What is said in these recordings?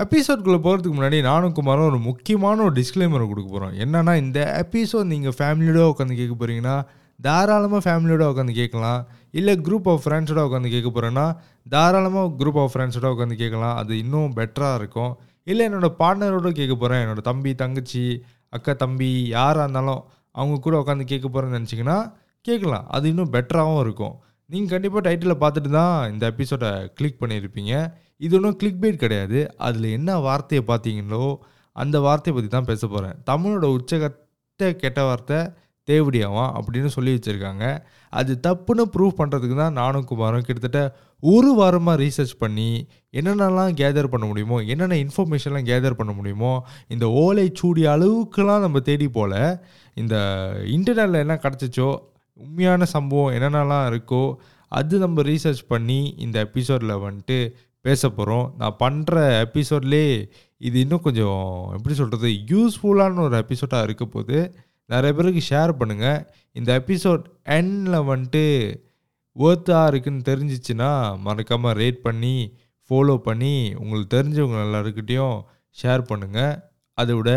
எபிசோட்குள்ளே போகிறதுக்கு முன்னாடி நானும் குமாரும் ஒரு முக்கியமான ஒரு டிஸ்க்ளைமர் கொடுக்க போகிறோம் என்னன்னா இந்த எபிசோட் நீங்கள் ஃபேமிலியோட உட்காந்து கேட்க போகிறீங்கன்னா தாராளமாக ஃபேமிலியோட உட்காந்து கேட்கலாம். இல்லை குரூப் ஆஃப் ஃப்ரெண்ட்ஸோட உட்காந்து கேட்க போகிறேன்னா தாராளமாக குரூப் ஆஃப் ஃப்ரெண்ட்ஸோட உட்காந்து கேட்கலாம். அது இன்னும் பெட்டராக இருக்கும். இல்லை என்னோடய பார்ட்னரோட கேட்க போகிறேன் என்னோட தம்பி தங்கச்சி அக்கா தம்பி யாராக இருந்தாலும் அவங்க கூட உட்காந்து கேட்க போகிறேன்னு நினச்சிங்கன்னா கேட்கலாம். அது இன்னும் பெட்டராகவும் இருக்கும். நீங்கள் கண்டிப்பாக டைட்டிலில் பார்த்துட்டு தான் இந்த எபிசோடை கிளிக் பண்ணியிருப்பீங்க. இது ஒன்றும் கிளிக் பைட் கிடையாது. அதில் என்ன வார்த்தையை பார்த்தீங்களோ அந்த வார்த்தையை பற்றி தான் பேச போகிறேன் தமிழோட உச்சகத்த கெட்ட வார்த்தை தேவடியாவான் அப்படின்னு சொல்லி வச்சுருக்காங்க. அது தப்புன்னு ப்ரூவ் பண்ணுறதுக்கு தான் நானும் குமாரும் கிட்டத்தட்ட ஒரு வாரமாக ரீசர்ச் பண்ணி என்னென்னலாம் கேதர் பண்ண முடியுமோ என்னென்ன இன்ஃபர்மேஷன்லாம் கேதர் பண்ண முடியுமோ இந்த ஓலை சூடி அளவுக்குலாம் நம்ம தேடி போல் இந்த இன்டர்நெட்டில் என்ன கிடச்சிச்சோ உண்மையான சம்பவம் என்னென்னலாம் இருக்கோ அது நம்ம ரீசர்ச் பண்ணி இந்த எபிசோடில் வந்துட்டு பேச போகிறோம் நான் பண்ணுற எபிசோட்லேயே இது இன்னும் கொஞ்சம் எப்படி சொல்கிறது யூஸ்ஃபுல்லான ஒரு எபிசோடாக இருக்க போது நிறைய பேருக்கு ஷேர் பண்ணுங்கள் இந்த எபிசோட் எண்ணில் வந்துட்டு ஒர்த்தாக இருக்குதுன்னு தெரிஞ்சிச்சுன்னா மறக்காமல் ரேட் பண்ணி ஃபாலோ பண்ணி உங்களுக்கு தெரிஞ்சவங்க எல்லாருக்கிட்டேயும் ஷேர் பண்ணுங்கள் அதை விட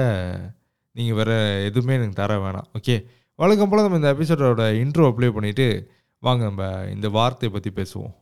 நீங்கள் வேறு எதுவுமே எனக்கு தர வேணாம். ஓகே வழக்கம் போல் நம்ம இந்த எபிசோடோட இன்ட்ரோ அப்ளை பண்ணிவிட்டு வாங்க நம்ம இந்த வார்த்தையை பற்றி பேசுவோம்.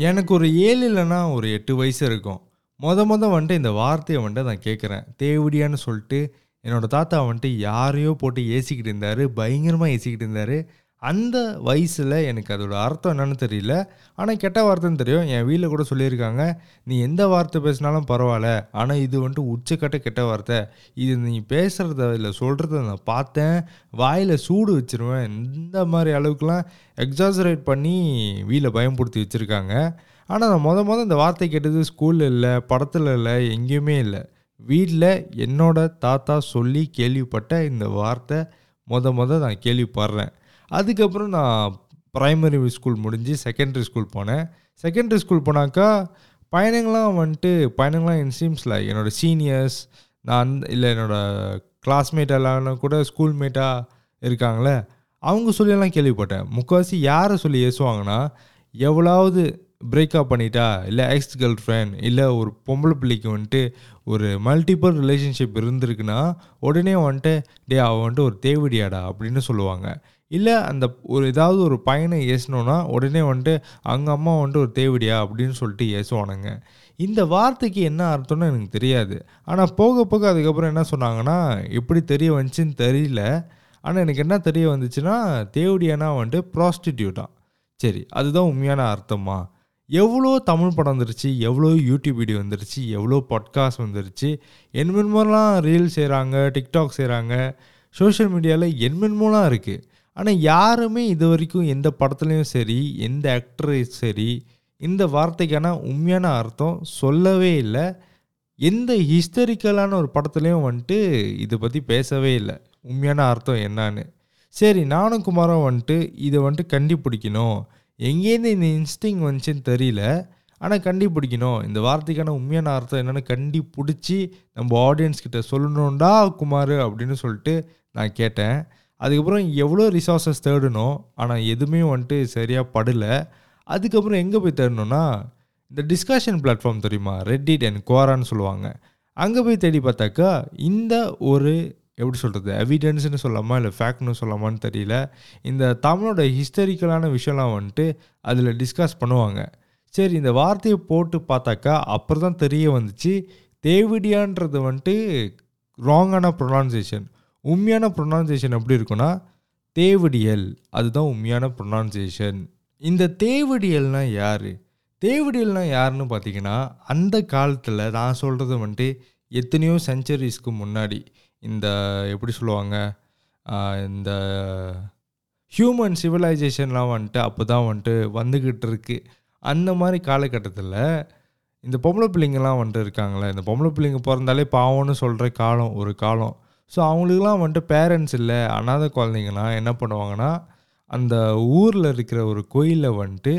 எனக்கு ஒரு ஏழு இல்லைன்னா ஒரு எட்டு வயசு இருக்கும். மொத மொதல் வந்துட்டு இந்த வார்த்தையை வந்துட்டு நான் கேட்குறேன். தேவடியான்னு சொல்லிட்டு என்னோட தாத்தா வந்துட்டு யாரையோ போட்டு ஏசிக்கிட்டு இருந்தார். பயங்கரமாக ஏசிக்கிட்டு இருந்தார். அந்த வயசில் எனக்கு அதோட அர்த்தம் என்னன்னு தெரியல. ஆனால் கெட்ட வார்த்தைன்னு தெரியும். என் வீட்டில் கூட சொல்லியிருக்காங்க நீ எந்த வார்த்தை பேசினாலும் பரவாயில்ல. ஆனால் இது வந்துட்டு உச்சக்கட்ட கெட்ட வார்த்தை. இது நீ பேசுகிறத இல்லை சொல்கிறத நான் பார்த்தேன். வாயில் சூடு வச்சுருவேன். இந்த மாதிரி அளவுக்குலாம் எக்ஸாசரேட் பண்ணி வீட்டில் பயன்படுத்தி வச்சுருக்காங்க. ஆனால் நான் மொதல் மொதல் இந்த வார்த்தை கேட்டது ஸ்கூலில் இல்லை படத்தில் இல்லை எங்கேயுமே இல்லை. வீட்டில் என்னோட தாத்தா சொல்லி கேள்விப்பட்ட இந்த வார்த்தை மொத மொதல் நான் கேள்விப்படுறேன். அதுக்கப்புறம் நான் ப்ரைமரி ஸ்கூல் முடிஞ்சு செகண்டரி ஸ்கூல் போனேன். செகண்டரி ஸ்கூல் போனாக்கா பையனுங்களாம் வந்துட்டு பையனுங்களாம் இன் சீம்ஸில் என்னோடய சீனியர்ஸ் நான் இல்லை என்னோடய கிளாஸ்மேட் எல்லாம் கூட ஸ்கூல்மேட்டாக இருக்காங்களே அவங்க சொல்லியெல்லாம் கேள்விப்பட்டேன். முக்கால்வாசி யாரை சொல்லி ஏசுவாங்கன்னா எவ்வளாவது பிரேக்கப் பண்ணிட்டா இல்லை எக்ஸ் கேர்ள் ஃப்ரெண்ட் இல்லை ஒரு பொம்பளை பிள்ளைக்கு வந்துட்டு ஒரு மல்டிபிள் ரிலேஷன்ஷிப் இருந்திருக்குன்னா உடனே வந்துட்டு டே அவள் வந்துட்டு ஒரு தேவடியாடா அப்படின்னு சொல்லுவாங்க. இல்லை அந்த ஒரு ஏதாவது ஒரு பையனை ஏசணுன்னா உடனே வந்துட்டு அங்கே அம்மா வந்துட்டு ஒரு தேவடியா? அப்படின்னு சொல்லிட்டு ஏசுவானுங்க. இந்த வார்த்தைக்கு என்ன அர்த்தம்னு எனக்கு தெரியாது. ஆனால் போக போக அதுக்கப்புறம் என்ன சொன்னாங்கன்னா எப்படி தெரிய வந்துச்சுன்னு தெரியல. ஆனால் எனக்கு என்ன தெரிய வந்துச்சுன்னா தேவடியானா வந்துட்டு ப்ராஸ்டிடியூட்டான் சரி அதுதான் உண்மையான அர்த்தமா? எவ்வளோ தமிழ் படம் வந்துருச்சு எவ்வளோ யூடியூப் வீடியோ வந்துருச்சு எவ்வளோ பாட்காஸ்ட் வந்துருச்சு என்மென்மோலாம் ரீல்ஸ் செய்கிறாங்க டிக்டாக் செய்கிறாங்க சோஷியல் மீடியாவில் என்மென்மோலாம் இருக்குது ஆனால் யாருமே இது வரைக்கும் எந்த படத்துலையும் சரி எந்த ஆக்டரும் சரி இந்த வார்த்தைக்கான உண்மையான அர்த்தம் சொல்லவே இல்லை. எந்த ஹிஸ்டரிக்கலான ஒரு படத்துலையும் வந்துட்டு இதை பற்றி பேசவே இல்லை. உண்மையான அர்த்தம் என்னான்னு. சரி நானும் குமாரும் வந்துட்டு இதை வந்துட்டு கண்டுபிடிக்கணும். எங்கேருந்து இந்த இன்ஸ்டிங் வந்துச்சுன்னு தெரியல. ஆனால் கண்டுபிடிக்கணும். இந்த வார்த்தைக்கான உண்மையான அர்த்தம் என்னென்னு கண்டுபிடிச்சி நம்ம ஆடியன்ஸ் சொல்லணுண்டா குமார் அப்படின்னு சொல்லிட்டு நான் கேட்டேன். அதுக்கப்புறம் எவ்வளோ ரிசோர்ஸஸ் தேடணும்? ஆனால் எதுவுமே வந்துட்டு சரியாக படலை. அதுக்கப்புறம் எங்கே போய் தேடணும்னா இந்த டிஸ்கஷன் பிளாட்ஃபார்ம் தெரியுமா? ரெட்டிட் அண்ட் கோரான்னு சொல்லுவாங்க. அங்கே போய் தேடி பார்த்தாக்கா இந்த ஒரு எப்படி சொல்கிறது எவிடன்ஸ்னு சொல்லாமா? இல்லை ஃபேக்ட்னு சொல்லாமான்னு தெரியல. இந்த தமிழோட ஹிஸ்டரிக்கலான விஷயம்லாம் வந்துட்டு அதில் டிஸ்கஸ் பண்ணுவாங்க. சரி இந்த வார்த்தையை போட்டு பார்த்தாக்கா அப்புறம் தான் தெரிய வந்துச்சு. தேவிடியான்றது வந்துட்டு ராங்கான ப்ரொனவுன்சியேஷன் உண்மையான ப்ரொனவுன்சியேஷன் எப்படி இருக்குன்னா தேவடியல். அதுதான் உண்மையான ப்ரொனவுன்சியேஷன் இந்த தேவடியல்னா யார்? தேவடியல்னா யாருன்னு பார்த்தீங்கன்னா அந்த காலத்தில் நான் சொல்கிறது வந்துட்டு எத்தனையோ செஞ்சுரிஸ்க்கு முன்னாடி இந்த எப்படி சொல்லுவாங்க இந்த ஹியூமன் சிவிலைசேஷன்லாம் வந்துட்டு அப்போ தான் வந்துட்டு வந்துக்கிட்டு இருக்கு. அந்த மாதிரி காலகட்டத்தில் இந்த பொம்பளை பிள்ளைங்கள்லாம் வந்துட்டு இருக்காங்களே இந்த பொம்பளை பிள்ளைங்க பிறந்தாலே பாவம்னு சொல்கிற காலம் ஒரு காலம். ஸோ அவங்களுக்குலாம் வந்துட்டு பேரண்ட்ஸ் இல்லை அனாதை குழந்தைங்கலாம் என்ன பண்ணுவாங்கன்னா அந்த ஊரில் இருக்கிற ஒரு கோயிலில் வந்துட்டு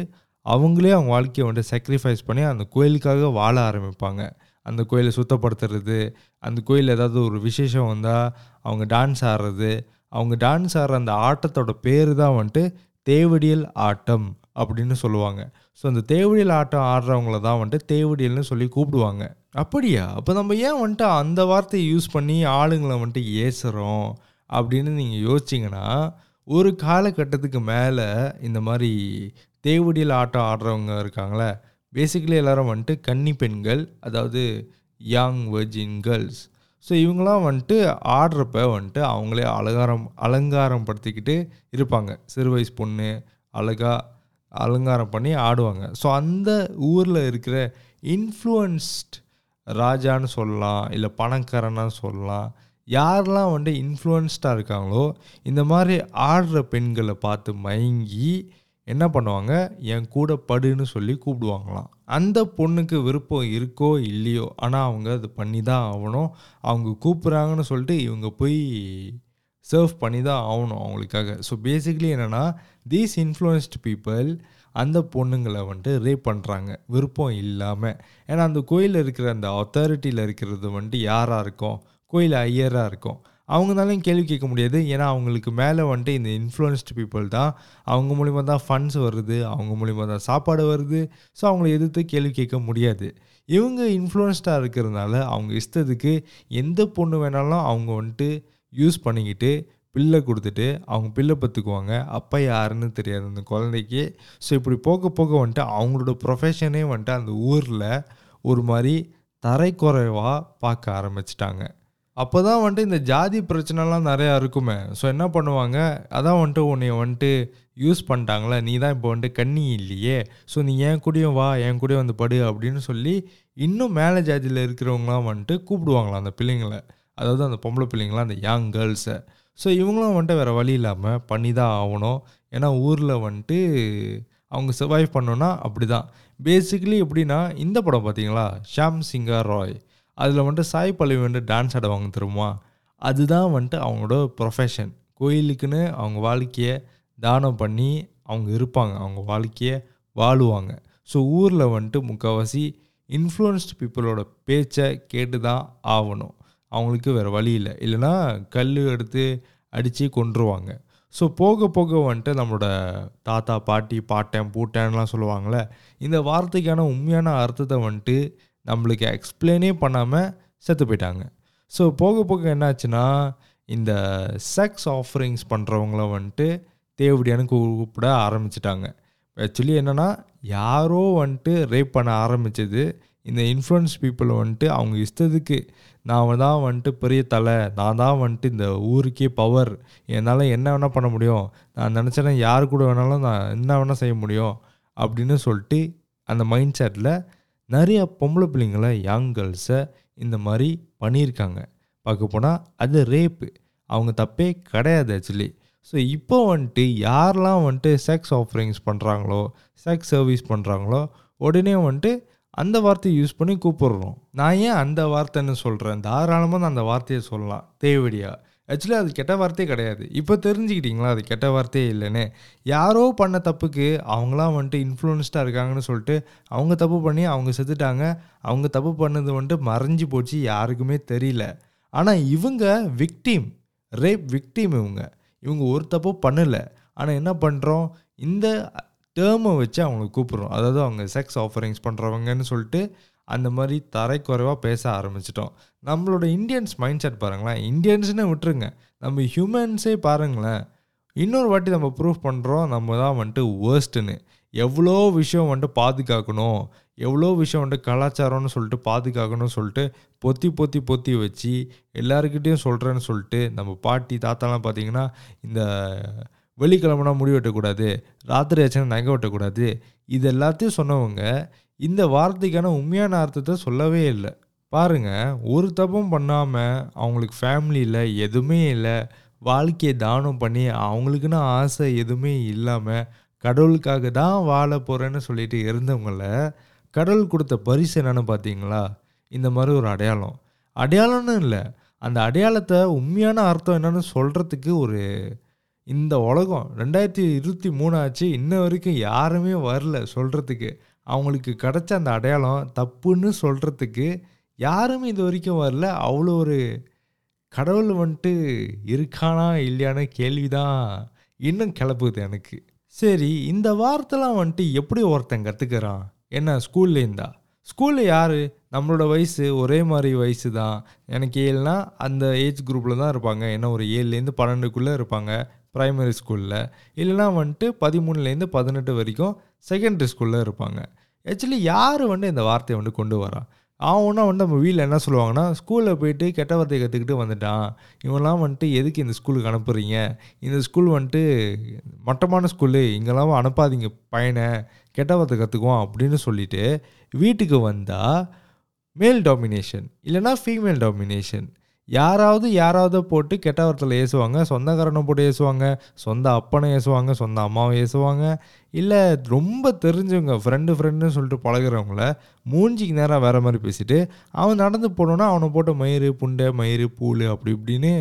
அவங்களே அவங்க வாழ்க்கையை வந்துட்டு சாக்ரிஃபைஸ் பண்ணி அந்த கோயிலுக்காக வாழ ஆரம்பிப்பாங்க. அந்த கோயிலை சுத்தப்படுத்துறது அந்த கோயிலில் ஏதாவது ஒரு விசேஷம் வந்தால் அவங்க டான்ஸ் ஆடுறது அவங்க டான்ஸ் ஆடுற அந்த ஆட்டத்தோட பேர் தான் வந்துட்டு தேவடியல் ஆட்டம் அப்படின்னு சொல்லுவாங்க. ஸோ அந்த தேவடியல் ஆட்டம் ஆடுறவங்கள தான் வந்துட்டு தேவடியல்னு சொல்லி கூப்பிடுவாங்க. அப்படியா? அப்போ நம்ம ஏன் வந்துட்டு அந்த வார்த்தையை யூஸ் பண்ணி ஆளுங்களை வந்துட்டு ஏசுகிறோம் அப்படின்னு நீங்கள் யோசிச்சிங்கன்னா ஒரு காலகட்டத்துக்கு மேலே இந்த மாதிரி தேவடியில் ஆட்டம் ஆடுறவங்க இருக்காங்களே பேசிக்கலி எல்லோரும் வந்துட்டு கன்னி பெண்கள் அதாவது யங் வெர்ஜின் கேர்ள்ஸ் ஸோ இவங்களாம் வந்துட்டு ஆடுறப்ப வந்துட்டு அவங்களே அலங்காரம் அலங்காரம் படுத்திக்கிட்டு இருப்பாங்க. சிறு வயசு பொண்ணு அழகாக அலங்காரம் பண்ணி ஆடுவாங்க. ஸோ அந்த ஊரில் இருக்கிற இன்ஃப்ளூயன்ஸ்ட் ராஜான்னு சொல்லலாம் இல்லை பணக்காரனா சொல்லலாம். யாரெல்லாம் வந்துட்டு இன்ஃப்ளூயன்ஸ்டாக இருக்காங்களோ இந்த மாதிரி ஆடுற பெண்களை பார்த்து மயங்கி என்ன பண்ணுவாங்க? என் கூட படுன்னு சொல்லி கூப்பிடுவாங்களாம். அந்த பொண்ணுக்கு விருப்பம் இருக்கோ இல்லையோ ஆனால் அவங்க அது பண்ணி தான் ஆகணும். அவங்க கூப்பிட்றாங்கன்னு சொல்லிட்டு இவங்க போய் சர்வ் பண்ணி தான் ஆகணும் அவங்களுக்காக. ஸோ பேசிக்கலி என்னென்னா தீஸ் இன்ஃப்ளூயன்ஸ்டு பீப்புள் அந்த பொண்ணுங்களை வந்துட்டு ரேப் பண்ணுறாங்க விருப்பம் இல்லாமல் ஏன்னா அந்த கோயிலில் இருக்கிற அந்த அத்தாரிட்டியில் இருக்கிறது வந்துட்டு யாராக இருக்கும்? கோயில் ஐயராக இருக்கும். அவங்கனாலையும் கேள்வி கேட்க முடியாது. ஏன்னா அவங்களுக்கு மேலே வந்துட்டு இந்த இன்ஃப்ளூயன்ஸ்டு பீப்புள் தான். அவங்க மூலிமா தான் ஃபண்ட்ஸ் வருது. அவங்க மூலிமா தான் சாப்பாடு வருது. ஸோ அவங்கள எதிர்த்து கேள்வி கேட்க முடியாது. இவங்க இன்ஃப்ளூயன்ஸ்டாக இருக்கிறதுனால அவங்க இஷ்டத்துக்கு எந்த பொண்ணு வேணாலும் அவங்க வந்துட்டு யூஸ் பண்ணிக்கிட்டு பில்லை கொடுத்துட்டு அவங்க பில்லை பற்றுக்குவாங்க அப்பா யாருன்னு தெரியாது. அந்த குழந்தைக்கு ஸோ இப்படி போக போக வந்துட்டு அவங்களோட ப்ரொஃபஷனே வந்துட்டு அந்த ஊரில் ஒரு மாதிரி தரைக்குறைவாக பார்க்க ஆரம்பிச்சிட்டாங்க. அப்போ தான் வந்துட்டு இந்த ஜாதி பிரச்சனைலாம் நிறையா இருக்குமே. ஸோ என்ன பண்ணுவாங்க? அதான் வந்துட்டு உன்னைய வந்துட்டு யூஸ் பண்ணிட்டாங்களே. நீ தான் இப்போ வந்துட்டு கண்ணி இல்லையே. ஸோ நீ என் கூடயும் வா என் கூடயும் வந்து படு அப்படின்னு சொல்லி இன்னும் மேலே ஜாதியில் இருக்கிறவங்களாம் வந்துட்டு கூப்பிடுவாங்களாம் அந்த பிள்ளைங்களை. அதாவது அந்த பொம்பளை பிள்ளைங்களாம் அந்த யங் கேர்ள்ஸை ஸோ இவங்களும் வந்துட்டு வேறு வழி இல்லாமல் பண்ணி தான் ஆகணும். ஏன்னா ஊரில் வந்துட்டு அவங்க சர்வைவ் பண்ணோன்னா அப்படி தான் பேசிக்கலி எப்படின்னா இந்த படம் பார்த்தீங்களா ஷாம் சிங்கர் ராய் அதில் வந்துட்டு சாய் பல்லவி வந்துட்டு டான்ஸ் ஆடுவாங்க தெரியுமா? அதுதான் வந்துட்டு அவங்களோட ப்ரொஃபஷன் கோயிலுக்குன்னு அவங்க வாழ்க்கையை தானம் பண்ணி அவங்க இருப்பாங்க. அவங்க வாழ்க்கையை வாழுவாங்க. ஸோ ஊரில் வந்துட்டு முக்கால்வாசி இன்ஃப்ளூயன்ஸ்டு பீப்புளோட பேச்சை கேட்டு தான் ஆகணும். அவங்களுக்கு வேறு வழி இல்லை. இல்லைன்னா கல் எடுத்து அடித்து கொன்றுவாங்க. ஸோ போக போக வந்துட்டு நம்மளோட தாத்தா பாட்டி பாட்டன் பூட்டேன்லாம் சொல்லுவாங்களே இந்த வார்த்தைக்கான உண்மையான அர்த்தத்தை வந்துட்டு நம்மளுக்கு எக்ஸ்பிளைனே பண்ணாமல் செத்து போயிட்டாங்க. ஸோ போக போக என்னாச்சுன்னா இந்த செக்ஸ் ஆஃபரிங்ஸ் பண்ணுறவங்கள வந்துட்டு தேவடியான்னு கூப்பிட ஆரம்பிச்சிட்டாங்க. ஆக்சுவலி என்னென்னா யாரோ வந்துட்டு ரேப் பண்ண ஆரம்பித்தது இந்த இன்ஃப்ளூயன்ஸ் பீப்புளை வந்துட்டு அவங்க இஷ்டத்துக்கு நான் தான் வந்துட்டு பெரிய தலை நான் தான் வந்துட்டு இந்த ஊருக்கே பவர் என்னால் என்ன வேணால் பண்ண முடியும். நான் நினச்சேன்னா யார் கூட வேணாலும் நான் என்ன வேணால் செய்ய முடியும் அப்படின்னு சொல்லிட்டு அந்த மைண்ட் செட்டில் நிறைய பொம்பளை பிள்ளைங்களை யங் கேர்ள்ஸை இந்த மாதிரி பண்ணியிருக்காங்க. பார்க்க போனால் அது ரேப்பு அவங்க தப்பே கிடையாது ஆக்சுவலி ஸோ இப்போ வந்துட்டு யாரெல்லாம் வந்துட்டு செக்ஸ் ஆஃபரிங்ஸ் பண்ணுறாங்களோ செக்ஸ் சர்வீஸ் பண்ணுறாங்களோ உடனே வந்துட்டு அந்த வார்த்தையை யூஸ் பண்ணி கூப்பிடுறோம். நான் ஏன் அந்த வார்த்தைன்னு சொல்கிறேன் தாராளமாக நான் அந்த வார்த்தையை சொல்லலாம். தேவடியா. ஆக்சுவலி அது கெட்ட வார்த்தையே கிடையாது. இப்போ தெரிஞ்சுக்கிட்டீங்களா? அது கெட்ட வார்த்தையே இல்லைன்னு. யாரோ பண்ண தப்புக்கு அவங்களாம் வந்துட்டு இன்ஃப்ளூயன்ஸ்டாக இருக்காங்கன்னு சொல்லிட்டு அவங்க தப்பு பண்ணி அவங்க செத்துட்டாங்க. அவங்க தப்பு பண்ணது வந்துட்டு மறைஞ்சு போச்சு. யாருக்குமே தெரியல. ஆனால் இவங்க விக்டீம் ரேப் விக்டீம் இவங்க. இவங்க ஒரு தப்பும் பண்ணலை. ஆனால் என்ன பண்ணுறோம் இந்த டேர்மை வச்சு அவங்கள கூப்பிட்றோம். அதாவது அவங்க செக்ஸ் ஆஃபரிங்ஸ் பண்ணுறவங்கன்னு சொல்லிட்டு அந்த மாதிரி தரைக்குறைவாக பேச ஆரம்பிச்சிட்டோம். நம்மளோட இந்தியன்ஸ் மைண்ட் செட் பாருங்களேன். இந்தியன்ஸ்னு விட்டுருங்க. நம்ம ஹியூமன்ஸே பாருங்களேன். இன்னொரு வாட்டி நம்ம ப்ரூவ் பண்ணுறோம் நம்ம தான் வந்துட்டு வேர்ஸ்ட்டுன்னு எவ்வளோ விஷயம் வந்துட்டு பாதுகாக்கணும். எவ்வளோ விஷயம் வந்துட்டு கலாச்சாரம்னு சொல்லிட்டு பாதுகாக்கணும்னு சொல்லிட்டு பொத்தி பொத்தி பொத்தி வச்சு எல்லாருக்கிட்டேயும் சொல்கிறேன்னு சொல்லிட்டு நம்ம பாட்டி தாத்தாலாம் பார்த்தீங்கன்னா இந்த வெள்ளிக்கிழமைனா முடி வெட்டக்கூடாது ராத்திரி ஆச்சுன்னா நகை வெட்டக்கூடாது. இது எல்லாத்தையும் சொன்னவங்க இந்த வார்த்தைக்கான உண்மையான அர்த்தத்தை சொல்லவே இல்லை. பாருங்க ஒரு தப்பும் பண்ணாமல் அவங்களுக்கு ஃபேமிலியில் எதுவுமே இல்லை வாழ்க்கையை தானம் பண்ணி அவங்களுக்குன்னு ஆசை எதுவுமே இல்லாமல் கடவுளுக்காக தான் வாழ போகிறேன்னு சொல்லிட்டு இருந்தவங்கள கடவுள் கொடுத்த பரிசு என்னென்னு பார்த்தீங்களா? இந்த மாதிரி ஒரு அடையாளம். அடையாளம்னு இல்லை. அந்த அடையாளத்தை உண்மையான அர்த்தம் என்னென்னு சொல்கிறதுக்கு ஒரு இந்த உலகம் ரெண்டாயிரத்தி இருபத்தி மூணு ஆச்சு இன்ன வரைக்கும் யாருமே வரல சொல்கிறதுக்கு அவங்களுக்கு கிடைச்ச அந்த அடையாளம் தப்புன்னு சொல்கிறதுக்கு யாருமே இது வரைக்கும் வரல. அவ்வளோ ஒரு கடவுள் வந்துட்டு இருக்கானா இல்லையான்னு கேள்வி தான் இன்னும் கிளப்புது எனக்கு. சரி இந்த வார்த்தைலாம் வந்துட்டு எப்படி ஒருத்தன் கற்றுக்கிறான் என்ன ஸ்கூல்லேருந்தா ஸ்கூலில் யார்? நம்மளோட வயசு ஒரே மாதிரி வயசு தான் எனக்கு ஏழுனா அந்த ஏஜ் குரூப்பில் தான் இருப்பாங்க. என்ன ஒரு ஏழுலேருந்து பன்னெண்டுக்குள்ளே இருப்பாங்க. ப்ரைமரி ஸ்கூலில். இல்லைனா வந்துட்டு பதிமூணுலேருந்து பதினெட்டு வரைக்கும் செகண்டரி ஸ்கூலில் இருப்பாங்க. ஆக்சுவலி யார் வந்து இந்த வார்த்தையை வந்து கொண்டு வரான் அவனா வந்து நம்ம வீட்டில் என்ன சொல்லுவாங்கன்னா ஸ்கூலில் போயிட்டு கெட்ட வார்த்தை கற்றுக்கிட்டு வந்துட்டான். இவன்லாம் வந்துட்டு எதுக்கு இந்த ஸ்கூலுக்கு அனுப்புகிறீங்க இந்த ஸ்கூல் வந்துட்டு மட்டமான ஸ்கூலு. இங்கெல்லாம் அனுப்பாதீங்க பையனை. கெட்ட வார்த்தை கற்றுக்குவான் அப்படின்னு சொல்லிட்டு வீட்டுக்கு வந்தால் மேல் டாமினேஷன் இல்லைனா ஃபீமேல் டாமினேஷன் யாராவது யாராவது போட்டு கெட்ட வார்த்தையில் ஏசுவாங்க சொந்தக்காரனை போட்டு ஏசுவாங்க சொந்த அப்பனை ஏசுவாங்க சொந்த அம்மாவை ஏசுவாங்க. இல்லை ரொம்ப தெரிஞ்சவங்க ஃப்ரெண்டு ஃப்ரெண்டுன்னு சொல்லிட்டு பழகிறவங்கள மூஞ்சிக்கு நேராக வேறு மாதிரி பேசிட்டு அவன் நடந்து போனோன்னா அவனை போட்டு மயிறு புண்டை மயிறு பூள் அப்படி இப்படின்னு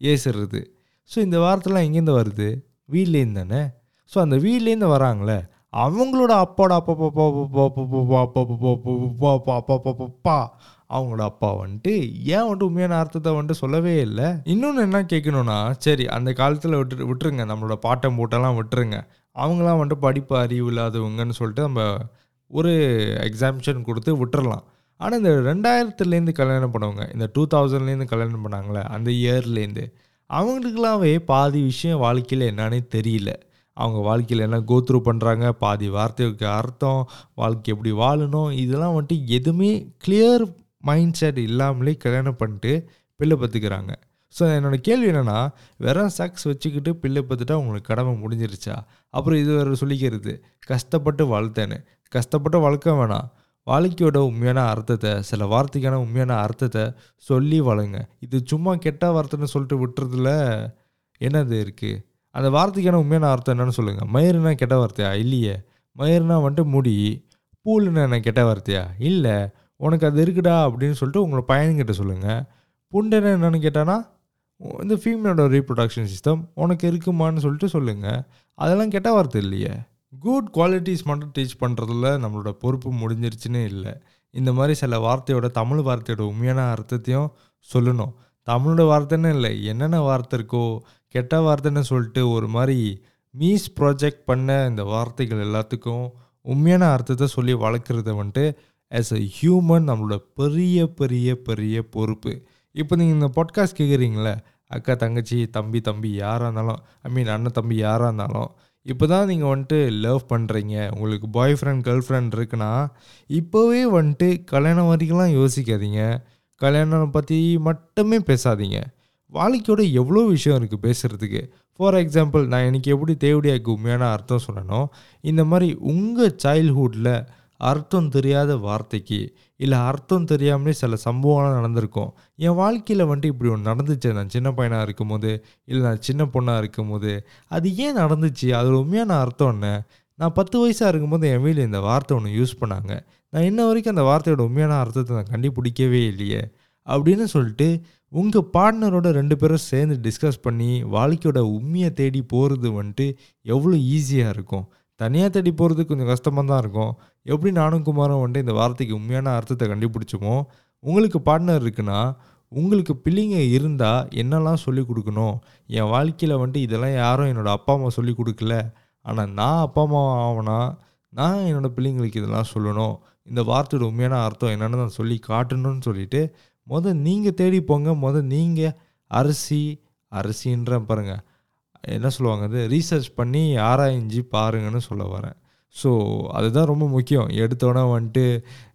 ஏசுறது. ஸோ இந்த வார்த்தைலாம் எங்கேருந்து வருது? வீட்லேருந்து தானே? ஸோ அந்த வீட்லேருந்து வராங்களே அவங்களோட அப்பாவோட அப்பா அவங்களோட அப்பா வந்துட்டு ஏன் வந்துட்டு உண்மையான அர்த்தத்தை வந்துட்டு சொல்லவே இல்லை இன்னொன்று என்ன கேட்கணும்னா சரி அந்த காலத்தில் விட்டு விட்டுருங்க நம்மளோட பாட்டம் போட்டெல்லாம் விட்டுருங்க அவங்களாம் வந்துட்டு படிப்பு அறிவு இல்லாதவங்கன்னு சொல்லிட்டு நம்ம ஒரு எக்ஸாம்ஷன் கொடுத்து விட்டுறலாம் ஆனால் இந்த ரெண்டாயிரத்துலேருந்து கல்யாணம் பண்ணவங்க இந்த டூ தௌசண்ட்லேருந்து கல்யாணம் பண்ணாங்களே அந்த இயர்லேருந்து அவங்களுக்கெல்லாமே பாதி விஷயம் வாழ்க்கையில் என்னன்னே தெரியல அவங்க வாழ்க்கையில் என்ன கோத்ரூ பண்ணுறாங்க பாதி வார்த்தைக்கு அர்த்தம் வாழ்க்கை எப்படி வாழணும்? இதெல்லாம் வந்துட்டு எதுவுமே கிளியர் மைண்ட் செட் இல்லாமலே கல்யாணம் பண்ணிட்டு பிள்ளை பத்துக்கிறாங்க. ஸோ என்னோடய கேள்வி என்னென்னா வெறும் சக்ஸ் வச்சுக்கிட்டு பிள்ளை பார்த்துட்டா உங்களுக்கு கடமை முடிஞ்சிருச்சா? அப்புறம் இது வேறு சொல்லிக்கிறது. கஷ்டப்பட்டு வளர்த்தேன்னு. கஷ்டப்பட்டு வளர்க்க வேணாம். வாழ்க்கையோட உண்மையான அர்த்தத்தை சில வார்த்தைக்கான உண்மையான அர்த்தத்தை சொல்லி வளங்க இது சும்மா கெட்ட வார்த்தைன்னு சொல்லிட்டு விட்டுறதுல என்னது இருக்குது அந்த வார்த்தைக்கான உண்மையான அர்த்தம் என்னன்னு சொல்லுங்கள் மயிருனா கெட்ட வார்த்தையா? இல்லையே. மயிருனா வந்துட்டு முடி. பூலுன்னா என்ன? கெட்ட வார்த்தையா? இல்லை. உனக்கு அது இருக்குடா அப்படின்னு சொல்லிட்டு உங்களோட பையன்கிட்ட சொல்லுங்கள் புண்டைன்னா என்னென்னு கேட்டானா இந்த ஃபீமேலோட ரீப்ரொடக்ஷன் சிஸ்டம் உனக்கு இருக்குமான்னு சொல்லிட்டு சொல்லுங்கள் அதெல்லாம் கெட்ட வார்த்தை இல்லையே. குட் குவாலிட்டிஸ் மட்டும் டீச் பண்ணுறதுல நம்மளோட பொறுப்பு முடிஞ்சிருச்சுன்னு இல்லை. இந்த மாதிரி சில வார்த்தையோட தமிழ் வார்த்தையோட உண்மையான அர்த்தத்தையும் சொல்லணும். தமிழோட வார்த்தைன்னு இல்லை. என்னென்ன வார்த்தை இருக்கோ கெட்ட வார்த்தைன்னு சொல்லிட்டு ஒரு மாதிரி மீஸ் ப்ராஜெக்ட் பண்ண இந்த வார்த்தைகள் எல்லாத்துக்கும் உண்மையான அர்த்தத்தை சொல்லி வளர்க்குறத வந்துட்டு ஆஸ் அ ஹியூமன் நம்மளோட பெரிய பெரிய பெரிய பொறுப்பு. இப்போ நீங்கள் இந்த பாட்காஸ்ட் கேட்குறீங்களே அக்கா தங்கச்சி தம்பி தம்பி யாராக இருந்தாலும் ஐ மீன் அண்ணன் தம்பி யாராக இருந்தாலும் இப்போ தான் நீங்கள் வந்துட்டு லவ் பண்ணுறீங்க உங்களுக்கு பாய் ஃப்ரெண்ட் கேர்ள் ஃப்ரெண்ட் இருக்குன்னா இப்போவே வந்துட்டு கல்யாணம் வரைக்கும்லாம் யோசிக்காதீங்க. கல்யாணம் பற்றி மட்டுமே பேசாதீங்க. வாழ்க்கையோட எவ்வளோ விஷயம் இருக்குது பேசுகிறதுக்கு ஃபார் எக்ஸாம்பிள் நான் எனக்கு எப்படி தேவடியாக்கு உண்மையான அர்த்தம் சொன்னனோ இந்த மாதிரி உங்கள் சைல்ட்ஹுட்டில் அர்த்தம் தெரியாத வார்த்தைக்கு இல்லை அர்த்தம் தெரியாமலே சில சம்பவம்லாம் நடந்திருக்கும். என் வாழ்க்கையில் வந்துட்டு இப்படி ஒன்று நடந்துச்சு. நான் சின்ன பையனாக இருக்கும்போது இல்லை நான் சின்ன பொண்ணாக இருக்கும்போது அது ஏன் நடந்துச்சு? அதில் உண்மையான அர்த்தம் என்ன? நான் பத்து வயசாக இருக்கும்போது என் வீட்டில் இந்த வார்த்தை ஒன்று யூஸ் பண்ணாங்க. நான் இன்ன வரைக்கும் அந்த வார்த்தையோட உண்மையான அர்த்தத்தை நான் கண்டுபிடிக்கவே இல்லையே அப்படின்னு சொல்லிட்டு உங்கள் பார்ட்னரோட ரெண்டு பேரும் சேர்ந்து டிஸ்கஸ் பண்ணி வாழ்க்கையோட உண்மையை தேடி போகிறது வந்துட்டு எவ்வளோ ஈஸியாக இருக்கும். தனியாக தேடி போகிறது கொஞ்சம் கஷ்டமாக தான் இருக்கும். எப்படி நானும் குமாரும் வந்துட்டு இந்த வார்த்தைக்கு உண்மையான அர்த்தத்தை கண்டுபிடிச்சோமோ உங்களுக்கு பார்ட்னர் இருக்குன்னா உங்களுக்கு பிள்ளைங்க இருந்தால் என்னெல்லாம் சொல்லிக் கொடுக்கணும்? என் வாழ்க்கையில் வந்துட்டு இதெல்லாம் யாரும் என்னோடய அப்பா அம்மா சொல்லிக் கொடுக்கல. ஆனால் நான் அப்பா அம்மா ஆகனா நான் என்னோடய பிள்ளைங்களுக்கு இதெல்லாம் சொல்லணும். இந்த வார்த்தையோட உண்மையான அர்த்தம் என்னென்னு நான் சொல்லி காட்டணும்னு சொல்லிட்டு முதல் நீங்கள் தேடி போங்க முதல் நீங்கள் அரிசி அரிசின்ற பாருங்கள் என்ன சொல்லுவாங்க அது? ரீசர்ச் பண்ணி ஆராய்ஞ்சு பாருங்கன்னு சொல்ல வரேன். ஸோ அதுதான் ரொம்ப முக்கியம். எடுத்தோடனே வந்துட்டு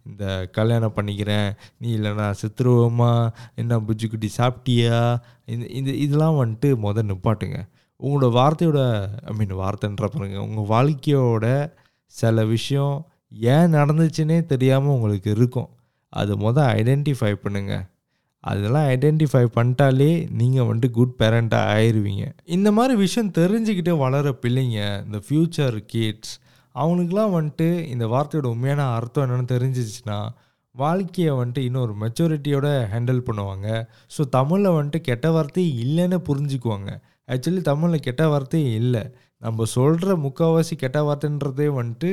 இந்த கல்யாணம் பண்ணிக்கிறேன் நீ இல்லைனா செத்துருவோமா என்ன புஜ்ஜிக்குட்டி சாப்பிட்டியா? இந்த இந்த இதெல்லாம் வந்துட்டு முதல் நிப்பாட்டுங்க. உங்களோட வார்த்தையோட ஐ மீன் வார்த்தைன்ற பாருங்க உங்கள் வாழ்க்கையோட சில விஷயம் ஏன் நடந்துச்சுன்னே தெரியாமல் உங்களுக்கு இருக்கும். அது மொதல் ஐடென்டிஃபை பண்ணுங்கள் அதெல்லாம் ஐடென்டிஃபை பண்ணிட்டாலே நீங்கள் வந்துட்டு குட் பேரண்ட்டாக ஆயிடுவீங்க இந்த மாதிரி விஷயம் தெரிஞ்சுக்கிட்டு வளர பிள்ளைங்க இந்த ஃப்யூச்சர் கிட்ஸ் அவங்களுக்குலாம் வந்துட்டு இந்த வார்த்தையோட உண்மையான அர்த்தம் என்னென்னு தெரிஞ்சிச்சுன்னா வாழ்க்கையை வந்துட்டு இன்னொரு மெச்சூரிட்டியோட ஹேண்டில் பண்ணுவாங்க. ஸோ தமிழில் வந்துட்டு கெட்ட வார்த்தை இல்லைன்னு புரிஞ்சுக்குவாங்க. ஆக்சுவலி தமிழில் கெட்ட வார்த்தையே இல்லை. நம்ம சொல்கிற முக்கால்வாசி கெட்ட வார்த்தைன்றதே வந்துட்டு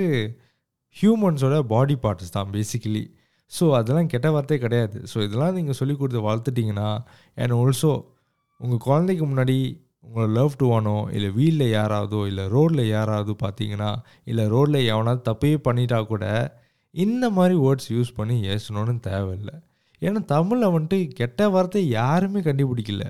ஹியூமன்ஸோட பாடி பார்ட்ஸ் தான் பேசிக்கலி ஸோ அதெல்லாம் கெட்ட வார்த்தையே கிடையாது. ஸோ இதெல்லாம் நீங்கள் சொல்லி கொடுத்து வளர்த்துட்டிங்கன்னா அண்ட் ஆல்சோ உங்கள் குழந்தைக்கு முன்னாடி உங்களை லவ் டுவானோ இல்லை வீட்டில் யாராவதோ இல்லை ரோட்டில் யாராவது பார்த்தீங்கன்னா இல்லை ரோட்டில் எவனாவது தப்பே பண்ணிட்டா கூட இந்த மாதிரி வேர்ட்ஸ் யூஸ் பண்ணி ஏசணும்னு தேவையில்லை. ஏன்னா தமிழில் வந்துட்டு கெட்ட வார்த்தை யாருமே கண்டுபிடிக்கல.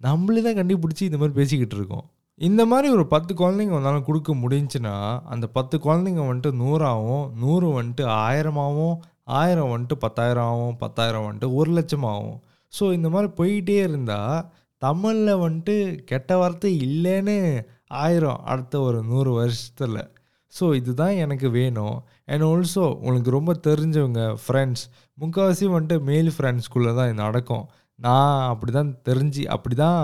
நம்மளே தான் கண்டுபிடிச்சி இந்த மாதிரி பேசிக்கிட்டு இருக்கோம். இந்த மாதிரி ஒரு பத்து குழந்தைங்க வந்தாலும் கொடுக்க முடிஞ்சுன்னா அந்த பத்து குழந்தைங்க வந்துட்டு நூறாகவும் நூறு வந்துட்டு ஆயிரமாகவும் ஆயிரம் வந்துட்டு பத்தாயிரம் ஆகும் பத்தாயிரம் வந்துட்டு ஒரு லட்சம் ஆகும். ஸோ இந்த மாதிரி போயிட்டே இருந்தால் தமிழில் வந்துட்டு கெட்ட வார்த்தை இல்லைன்னு ஆயிரம் அடுத்த ஒரு நூறு வருஷத்தில். ஸோ இதுதான் எனக்கு வேணும். அண்ட் ஆல்சோ உங்களுக்கு ரொம்ப தெரிஞ்சவங்க ஃப்ரெண்ட்ஸ் முக்கால்வாசி வந்துட்டு மேல் ஃப்ரெண்ட்ஸ்குள்ளே தான் இது நடக்கும். நான் அப்படி தான் தெரிஞ்சு அப்படி தான்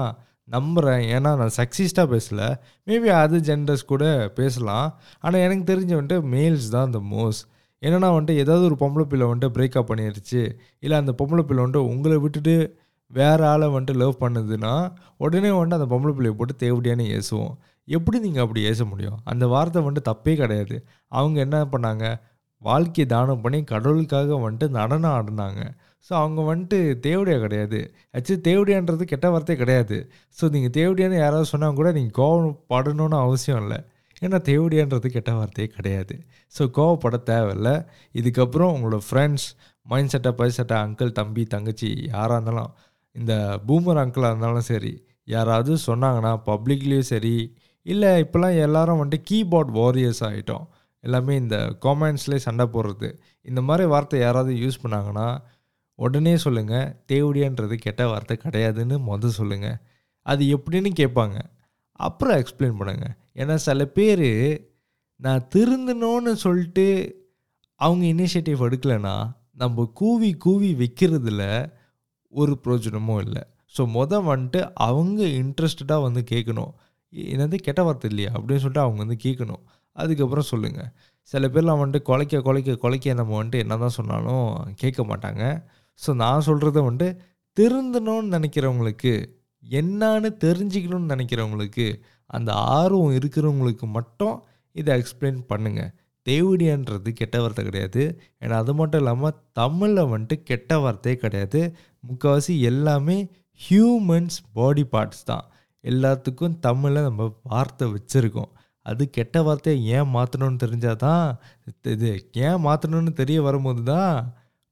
நம்புகிறேன் ஏன்னா நான் சக்ஸிஸ்டாக பேசலை. மேபி அது ஜெண்டர்ஸ் கூட பேசலாம். ஆனால் எனக்கு தெரிஞ்ச வந்துட்டு மேல்ஸ் தான் த மோஸ்ட் என்னென்னா வந்துட்டு ஏதாவது ஒரு பொம்பளை பிள்ளை வந்துட்டு பிரேக்கப் பண்ணிருச்சு இல்லை அந்த பொம்பளை பிள்ளை வந்துட்டு உங்களை விட்டுட்டு வேற ஆளை வந்துட்டு லவ் பண்ணுதுன்னா உடனே வந்துட்டு அந்த பொம்பளை பிள்ளையை போட்டு தேவடியானு ஏசுவோம். எப்படி நீங்கள் அப்படி ஏச முடியும்? அந்த வார்த்தை வந்துட்டு தப்பே கிடையாது. அவங்க என்ன பண்ணாங்க? வாழ்க்கையை தானம் பண்ணி கடவுளுக்காக வந்துட்டு நடனம் ஆடினாங்க. ஸோ அவங்க வந்துட்டு தேவடியா கிடையாது. ஆக்சுவலி தேவடியான்றது கெட்ட வார்த்தை கிடையாது. ஸோ நீங்கள் தேவடியான்னு யாராவது சொன்னால் கூட நீங்கள் கோவப்படணும்னு அவசியம் இல்லை. ஏன்னா தேவடியான்றது கெட்ட வார்த்தையே கிடையாது. ஸோ கோவப்பட தேவையில்ல. இதுக்கப்புறம் உங்களோட ஃப்ரெண்ட்ஸ் மைண்ட் செட்டை பை செட்டை அங்கிள் தம்பி தங்கச்சி யாராக இருந்தாலும் இந்த பூமர் அங்கிளாக இருந்தாலும் சரி யாராவது சொன்னாங்கன்னா பப்ளிக்லேயும் சரி இல்லை இப்போல்லாம் எல்லாரும் வந்துட்டு கீபோர்ட் வாரியர்ஸ் ஆகிட்டோம் எல்லாமே இந்த காமெண்ட்ஸ்லேயே சண்டை போடுறது. இந்த மாதிரி வார்த்தை யாராவது யூஸ் பண்ணாங்கன்னா உடனே சொல்லுங்கள் தேவடியான்றது கெட்ட வார்த்தை கிடையாதுன்னு மொதல் சொல்லுங்கள் அது எப்படின்னு கேட்பாங்க. அப்புறம் எக்ஸ்பிளைன் பண்ணுங்கள் ஏன்னா சில பேர் நான் திருந்தணும்னு சொல்லிட்டு அவங்க இனிஷியேட்டிவ் எடுக்கலைன்னா நம்ம கூவி கூவி வைக்கிறதுல ஒரு பிரயோஜனமும் இல்லை. ஸோ மொதல் வந்துட்டு அவங்க இன்ட்ரெஸ்டடாக வந்து கேட்கணும். என்னது கெட்ட வார்த்தை இல்லையா? அப்படின்னு சொல்லிட்டு அவங்க வந்து கேட்கணும். அதுக்கப்புறம் சொல்லுங்கள் சில பேர்லாம் வந்துட்டு குலைக்க குலைக்க குலைக்க நம்ம வந்துட்டு என்ன தான் சொன்னாலும் கேட்க மாட்டாங்க. ஸோ நான் சொல்கிறத வந்துட்டு திருந்தணும்னு நினைக்கிறவங்களுக்கு என்னான்னு தெரிஞ்சுக்கணும்னு நினைக்கிறவங்களுக்கு அந்த ஆர்வம் இருக்கிறவங்களுக்கு மட்டும் இதை எக்ஸ்பிளைன் பண்ணுங்கள் தேவடியான்றது கெட்ட வார்த்தை கிடையாது. ஏன்னா அது மட்டும் இல்லாமல் தமிழில் வந்துட்டு கெட்ட வார்த்தையே கிடையாது. முக்கால்வாசி எல்லாமே ஹியூமன்ஸ் பாடி பார்ட்ஸ் தான். எல்லாத்துக்கும் தமிழில் நம்ம வார்த்தை வச்சுருக்கோம். அது கெட்ட வார்த்தையை ஏன் மாற்றணும்னு தெரிஞ்சால் தான் இது ஏன் மாற்றணும்னு தெரிய வரும்போது தான்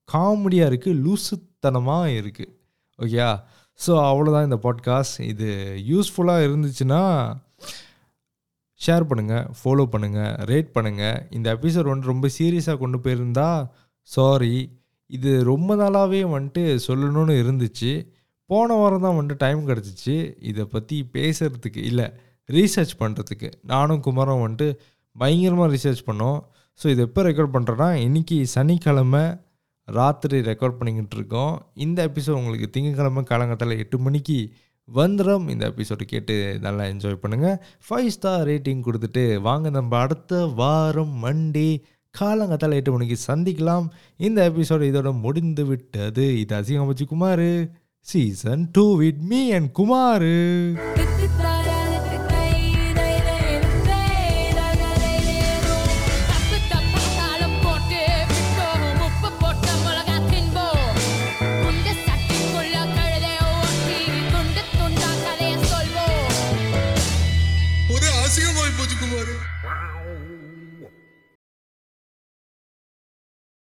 காமெடியாக இருக்குது லூசுத்தனமாக இருக்குது ஓகேயா? ஸோ அவ்வளோதான் இந்த பாட்காஸ்ட் இது யூஸ்ஃபுல்லாக இருந்துச்சுன்னா ஷேர் பண்ணுங்கள் ஃபாலோ பண்ணுங்கள் ரேட் பண்ணுங்கள் இந்த எபிசோட் வந்துட்டு ரொம்ப சீரியஸாக கொண்டு போயிருந்தா சாரி இது ரொம்ப நாளாகவே வந்துட்டு சொல்லணும்னு இருந்துச்சு. போன வாரம் தான் வந்துட்டு டைம் கிடச்சிச்சு. இதை பற்றி பேசுகிறதுக்கு இல்லை ரீசர்ச் பண்ணுறதுக்கு நானும் குமாரும் வந்துட்டு பயங்கரமாக ரிசர்ச் பண்ணோம். ஸோ இதை எப்போ ரெக்கார்ட் பண்ணுறேன்னா இன்றைக்கி சனிக்கிழமை ராத்திரி ரெக்கார்ட் பண்ணிக்கிட்டு இருக்கோம் இந்த எபிசோட் உங்களுக்கு திங்கக்கிழமை காலங்கத்தில் எட்டு மணிக்கு வந்துடும் இந்த எபிசோடு கேட்டு நல்லா என்ஜாய் பண்ணுங்கள் ஃபைவ் ஸ்டார் ரேட்டிங் கொடுத்துட்டு வாங்க. நம்ம அடுத்த வாரம் மண்டே காலங்கத்தால் எட்டு மணிக்கு சந்திக்கலாம். இந்த எபிசோடு இதோட முடிந்து விட்டது. இது அசிங்கமச்சு Kumar. Season two with me and Kumar.